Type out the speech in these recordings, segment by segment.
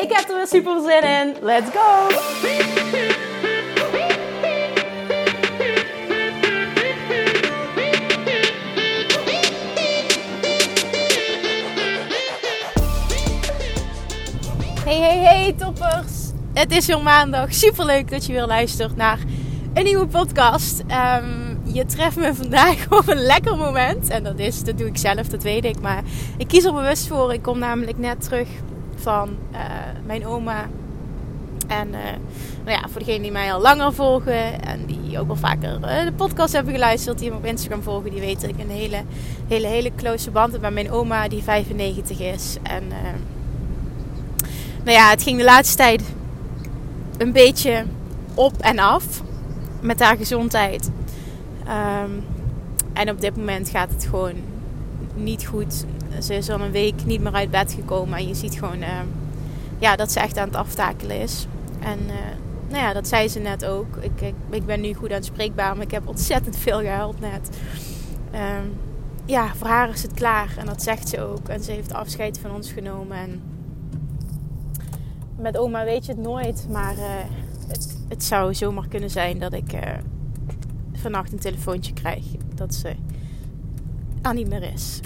Ik heb er weer super zin in. Let's go! Hey, hey, hey toppers! Het is weer maandag. Super leuk dat je weer luistert naar een nieuwe podcast. Ehm, je treft me vandaag op een lekker moment. En dat is, dat doe ik zelf, dat weet ik. Maar ik kies er bewust voor. Ik kom namelijk net terug van uh, mijn oma. En uh, nou ja, voor degenen die mij al langer volgen en die ook wel vaker uh, de podcast hebben geluisterd, die hem op Instagram volgen, die weten dat ik een hele, hele, hele close band heb met mijn oma die 95 is. En nou ja, het ging de laatste tijd een beetje op en af met haar gezondheid. Um, en op dit moment gaat het gewoon niet goed. Ze is al een week niet meer uit bed gekomen. En je ziet gewoon uh, ja, dat ze echt aan het aftakelen is. En uh, nou ja, dat zei ze net ook. Ik, ik, ben nu goed aanspreekbaar, maar ik heb ontzettend veel gehuild net. Um, ja, voor haar is het klaar. En dat zegt ze ook. En ze heeft afscheid van ons genomen. En met oma weet je het nooit. Maar uh, het, het, zou zomaar kunnen zijn dat ik vannacht een telefoontje krijg. Dat ze er niet meer is.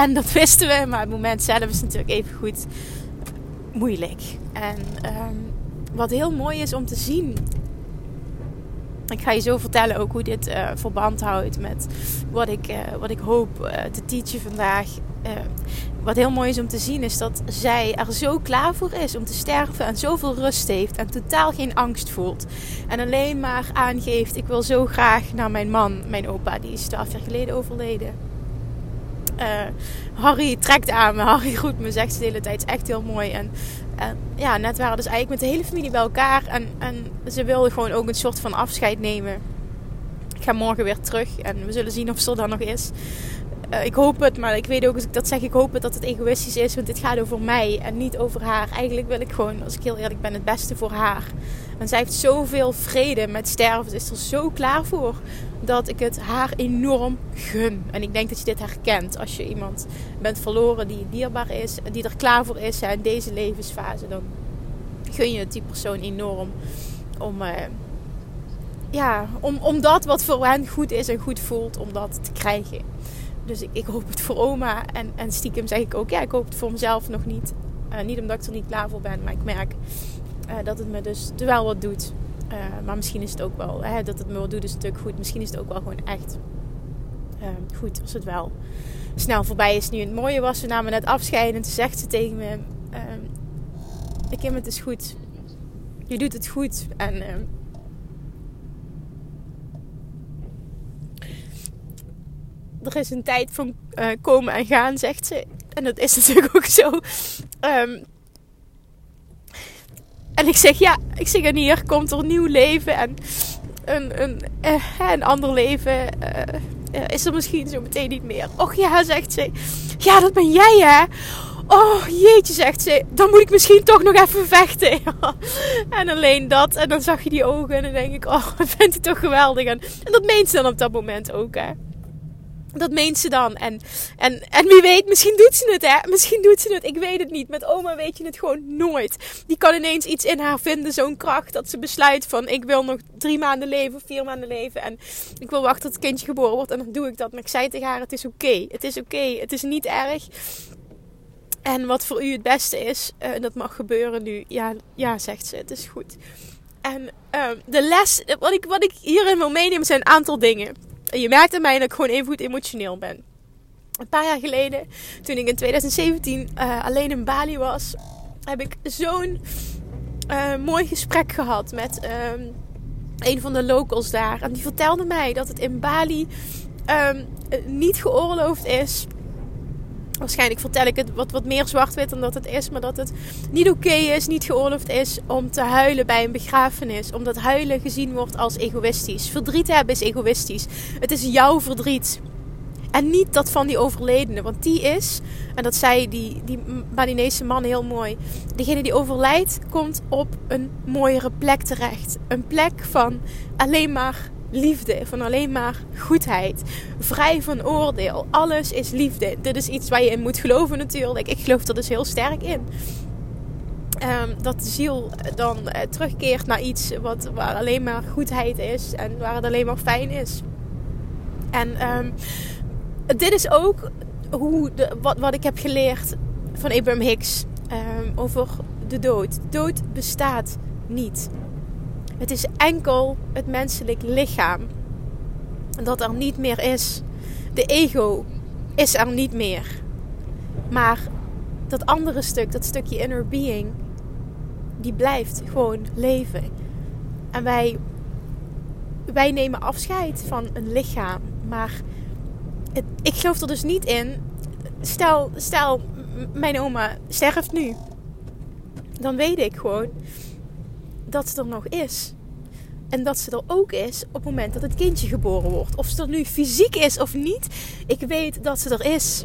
En dat wisten we, maar het moment zelf is natuurlijk even goed moeilijk. En um, wat heel mooi is om te zien. Ik ga je zo vertellen ook hoe dit uh, verband houdt met wat ik, uh, wat ik hoop uh, te teachen vandaag. wat heel mooi is om te zien is dat zij er zo klaar voor is om te sterven en zoveel rust heeft en totaal geen angst voelt. En alleen maar aangeeft: ik wil zo graag naar mijn man, mijn opa, die is twaalf jaar geleden overleden uh, Harry trekt aan me, Harry groet me, zegt ze de hele tijd. Is echt heel mooi. En, ja, net waren dus eigenlijk met de hele familie bij elkaar. En, en ze wilde gewoon ook een soort van afscheid nemen. Ik ga morgen weer terug en we zullen zien of ze er dan nog is. Uh, ik hoop het, maar ik weet ook als ik dat zeg, ik hoop het dat het egoïstisch is. Want dit gaat over mij en niet over haar. Eigenlijk wil ik gewoon, als ik heel eerlijk ben, het beste voor haar. En zij heeft zoveel vrede met sterven. Ze is er zo klaar voor dat ik het haar enorm gun. En ik denk dat je dit herkent als je iemand bent verloren die dierbaar is, die er klaar voor is in deze levensfase. Dan gun je het die persoon enorm om, uh, ja, om, om dat wat voor hen goed is en goed voelt, om dat te krijgen. Dus ik, hoop het voor oma. En, en stiekem zeg ik ook, ja, ik hoop het voor mezelf nog niet. Uh, niet omdat ik er niet klaar voor ben, maar ik merk uh, dat het me dus wel wat doet. Uh, maar misschien is het ook wel, hè, dat het me wat doet is natuurlijk goed. Misschien is het ook wel gewoon echt goed als het wel snel voorbij is nu. Het mooie was, we namen net afscheid en zegt ze tegen me... ik heb het is goed. Je doet het goed. En er is een tijd van uh, komen en gaan, zegt ze. En dat is natuurlijk ook zo. Um, en ik zeg, ja, ik zeg, en hier komt er nieuw leven en een, een, uh, een ander leven uh, is er misschien zo meteen niet meer. Och ja, zegt ze. Ja, dat ben jij hè. Oh jeetje, zegt ze. Dan moet ik misschien toch nog even vechten. en alleen dat. En dan zag je die ogen en dan denk ik, oh, wat vindt hij toch geweldig. En, en dat meent ze dan op dat moment ook hè. Dat meent ze dan. En, en, en wie weet, misschien doet ze het, hè? Misschien doet ze het. Ik weet het niet. Met oma weet je het gewoon nooit. Die kan ineens iets in haar vinden, zo'n kracht, dat ze besluit van: ik wil nog drie maanden leven, vier maanden leven. En ik wil wachten tot het kindje geboren wordt. En dan doe ik dat. Maar ik zei tegen haar: het is oké. Het is oké. Het is niet erg. En wat voor u het beste is, uh, dat mag gebeuren nu. Ja, ja, zegt ze. Het is goed. En uh, de les, wat ik, wat ik hierin wil meenemen, zijn een aantal dingen. Je merkt aan mij dat ik gewoon even goed emotioneel ben. Een paar jaar geleden, toen ik in 2017 uh, alleen in Bali was, heb ik zo'n uh, mooi gesprek gehad met um, een van de locals daar. En die vertelde mij dat het in Bali um, niet geoorloofd is waarschijnlijk vertel ik het wat, wat meer zwart-wit dan dat het is. Maar dat het niet oké is, niet geoorloofd is om te huilen bij een begrafenis. Omdat huilen gezien wordt als egoïstisch. Verdriet hebben is egoïstisch. Het is jouw verdriet. En niet dat van die overledene. Want die is, en dat zei die, die Balinese man heel mooi. Degene die overlijdt, komt op een mooiere plek terecht. Een plek van alleen maar liefde, van alleen maar goedheid. Vrij van oordeel. Alles is liefde. Dit is iets waar je in moet geloven natuurlijk. Ik geloof er dus heel sterk in. Um, dat de ziel dan uh, terugkeert naar iets wat, alleen maar goedheid is en waar het alleen maar fijn is. En um, dit is ook hoe de, wat, wat ik heb geleerd van Abraham Hicks um, over de dood. Dood bestaat niet. Het is enkel het menselijk lichaam dat er niet meer is. De ego is er niet meer. Maar dat andere stuk, dat stukje inner being, die blijft gewoon leven. En wij, wij nemen afscheid van een lichaam. Maar ik geloof er dus niet in. Stel, stel, mijn oma sterft nu. Dan weet ik gewoon dat ze er nog is. En dat ze er ook is op het moment dat het kindje geboren wordt. Of ze er nu fysiek is of niet. Ik weet dat ze er is.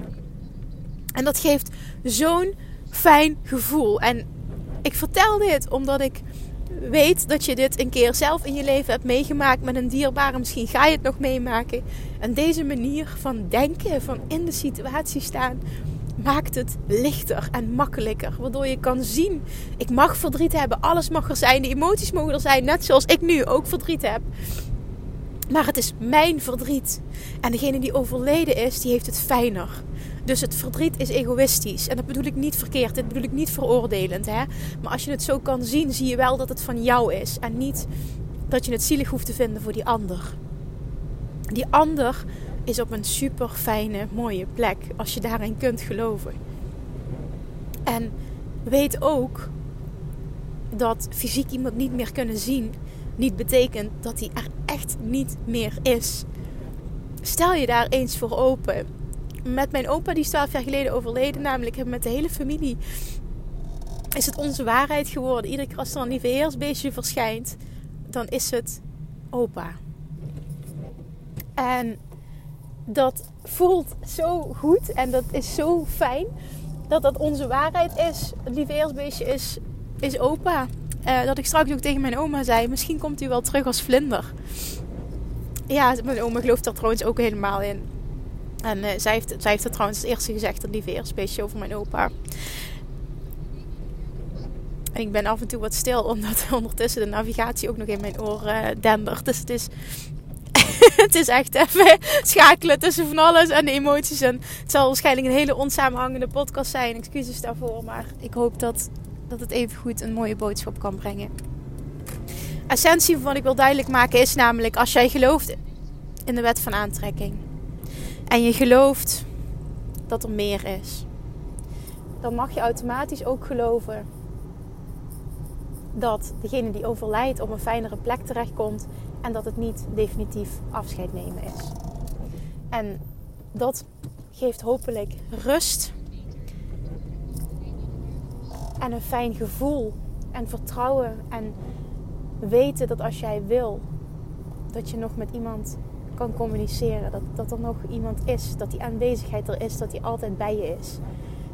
En dat geeft zo'n fijn gevoel. En ik vertel dit omdat ik weet dat je dit een keer zelf in je leven hebt meegemaakt met een dierbare. Misschien ga je het nog meemaken. En deze manier van denken, van in de situatie staan, maakt het lichter en makkelijker. Waardoor je kan zien, ik mag verdriet hebben, alles mag er zijn, de emoties mogen er zijn, net zoals ik nu ook verdriet heb. Maar het is mijn verdriet. En degene die overleden is, die heeft het fijner. Dus het verdriet is egoïstisch. En dat bedoel ik niet verkeerd, dit bedoel ik niet veroordelend. Hè? Maar als je het zo kan zien, zie je wel dat het van jou is. En niet dat je het zielig hoeft te vinden voor die ander. Die ander is op een super fijne, mooie plek als je daarin kunt geloven. En weet ook dat fysiek iemand niet meer kunnen zien niet betekent dat hij er echt niet meer is. Stel je daar eens voor open. Met mijn opa, die is 12 jaar geleden overleden, namelijk met de hele familie, is het onze waarheid geworden. Iedere keer als er een lieveheersbeestje verschijnt, dan is het opa. En dat voelt zo goed en dat is zo fijn dat dat onze waarheid is. Het lieveheersbeestje is, is opa. Uh, dat ik straks ook tegen mijn oma zei: Misschien komt u wel terug als vlinder. Ja, mijn oma gelooft daar trouwens ook helemaal in. En uh, zij, heeft, zij heeft trouwens het eerste gezegd: dat lieveheersbeestje over mijn opa. Ik ben af en toe wat stil, omdat ondertussen de navigatie ook nog in mijn oor uh, dendert. Dus het is het is echt even schakelen tussen van alles en de emoties. En het zal waarschijnlijk een hele onsamenhangende podcast zijn. Excuses daarvoor. Maar ik hoop dat, dat het even goed een mooie boodschap kan brengen. Essentie van wat ik wil duidelijk maken is namelijk als jij gelooft in de wet van aantrekking. En je gelooft dat er meer is. Dan mag je automatisch ook geloven dat degene die overlijdt op een fijnere plek terechtkomt en dat het niet definitief afscheid nemen is. En dat geeft hopelijk rust en een fijn gevoel en vertrouwen en weten dat als jij wil, dat je nog met iemand kan communiceren. Dat, dat er nog iemand is, dat die aanwezigheid er is, dat die altijd bij je is.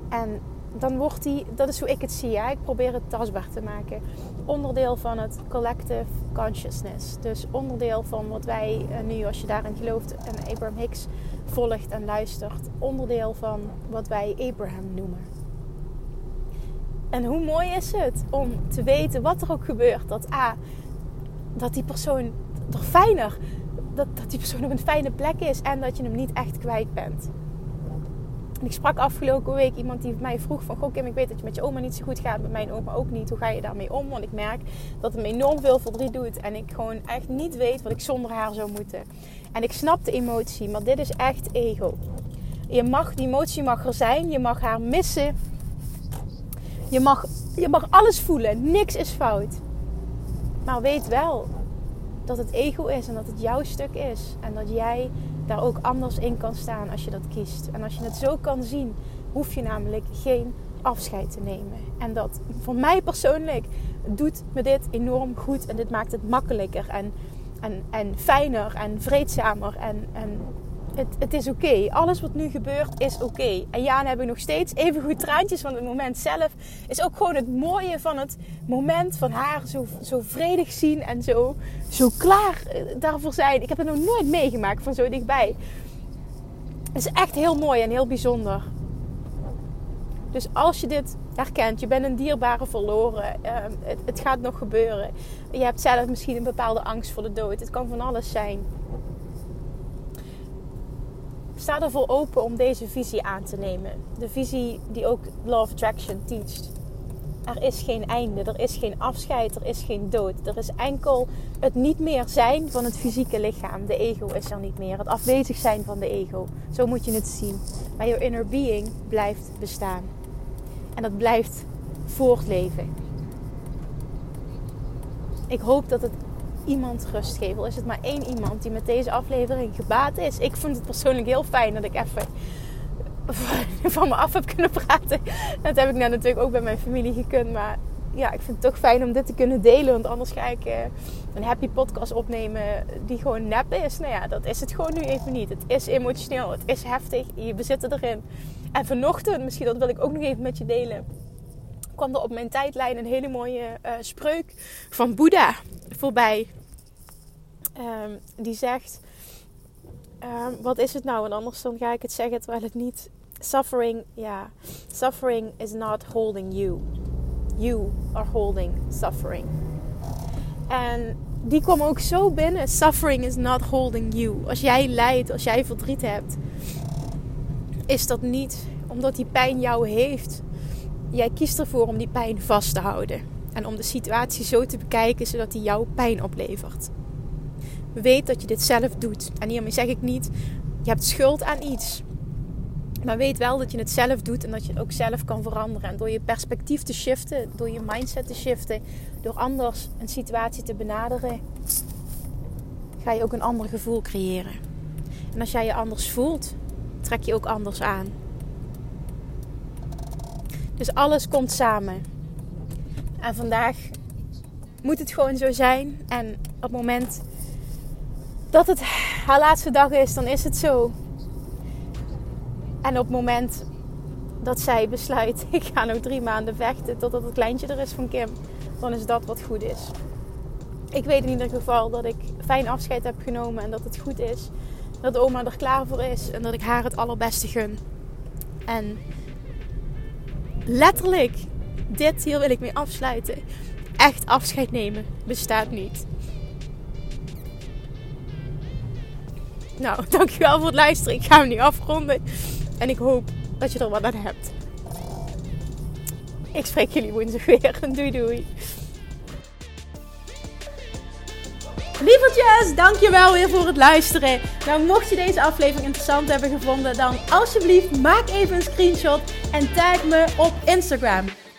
En dan wordt die, dat is hoe ik het zie. Ja? Ik probeer het tastbaar te maken. Onderdeel van het collective consciousness. Dus onderdeel van wat wij eh, nu, als je daarin gelooft en Abraham Hicks volgt en luistert, onderdeel van wat wij Abraham noemen. En hoe mooi is het om te weten wat er ook gebeurt. Dat A, dat die persoon er fijner, dat, dat die persoon op een fijne plek is en dat je hem niet echt kwijt bent. Ik sprak afgelopen week iemand die mij vroeg van... Goh Kim, ik weet dat je met je oma niet zo goed gaat. Met mijn oma ook niet. Hoe ga je daarmee om? Want ik merk dat het me enorm veel verdriet doet. En ik gewoon echt niet weet wat ik zonder haar zou moeten. En ik snap de emotie. Maar dit is echt ego. Je mag, die emotie mag er zijn. Je mag haar missen. Je mag, je mag alles voelen. Niks is fout. Maar weet wel dat het ego is en dat het jouw stuk is. En dat jij daar ook anders in kan staan als je dat kiest. En als je het zo kan zien, hoef je namelijk geen afscheid te nemen. En dat voor mij persoonlijk doet me dit enorm goed en dit maakt het makkelijker en, en, en fijner en vreedzamer en, en het, het is oké. Alles wat nu gebeurt is oké. En ja, dan heb ik nog steeds even goed traantjes van het moment zelf. Is ook gewoon het mooie van het moment van haar zo, zo vredig zien en zo, zo klaar eh, daarvoor zijn. Ik heb het nog nooit meegemaakt van zo dichtbij. Het is echt heel mooi en heel bijzonder. Dus als je dit herkent, je bent een dierbare verloren, ehm, het, het gaat nog gebeuren. Je hebt zelf misschien een bepaalde angst voor de dood. Het kan van alles zijn sta ervoor open om deze visie aan te nemen. De visie die ook Law of Attraction teacht. Er is geen einde, er is geen afscheid, er is geen dood. Er is enkel het niet meer zijn van het fysieke lichaam. De ego is er niet meer. Het afwezig zijn van de ego. Zo moet je het zien. Maar je inner being blijft bestaan. En dat blijft voortleven. Ik hoop dat het iemand rust geven. Is het maar één iemand die met deze aflevering gebaat is. Ik vond het persoonlijk heel fijn dat ik even van me af heb kunnen praten. Dat heb ik nou natuurlijk ook bij mijn familie gekund. Maar ja, ik vind het toch fijn om dit te kunnen delen. Want anders ga ik eh, een happy podcast opnemen die gewoon nep is. Nou ja, dat is het gewoon nu even niet. Het is emotioneel, het is heftig. Je bezit erin. En vanochtend, misschien dat wil ik ook nog even met je delen kwam er op mijn tijdlijn een hele mooie uh, spreuk van Boeddha voorbij. Um, die zegt: um, Wat is het nou? En anders dan ga ik het zeggen terwijl het niet. Suffering, ja. Suffering is not holding you. You are holding suffering. En die kwam ook zo binnen. Suffering is not holding you. Als jij lijdt, als jij verdriet hebt, is dat niet omdat die pijn jou heeft jij kiest ervoor om die pijn vast te houden. En om de situatie zo te bekijken zodat die jou pijn oplevert. Weet dat je dit zelf doet. En hiermee zeg ik niet, je hebt schuld aan iets. Maar weet wel dat je het zelf doet en dat je het ook zelf kan veranderen. En door je perspectief te shiften, door je mindset te shiften, door anders een situatie te benaderen, ga je ook een ander gevoel creëren. En als jij je anders voelt, trek je ook anders aan. Dus alles komt samen. En vandaag moet het gewoon zo zijn. En op het moment dat het haar laatste dag is, dan is het zo. En op het moment dat zij besluit, ik ga nog drie maanden vechten totdat het kleintje er is van Kim, dan is dat wat goed is. Ik weet in ieder geval dat ik fijn afscheid heb genomen en dat het goed is. Dat oma er klaar voor is en dat ik haar het allerbeste gun. En letterlijk, dit hier wil ik mee afsluiten. Echt afscheid nemen bestaat niet. Nou, dankjewel voor het luisteren. Ik ga hem nu afronden. En ik hoop dat je er wat aan hebt. Ik spreek jullie woensdag weer. Doei doei. Lievertjes, dankjewel weer voor het luisteren. Nou, mocht je deze aflevering interessant hebben gevonden, dan alsjeblieft maak even een screenshot en tag me op Instagram.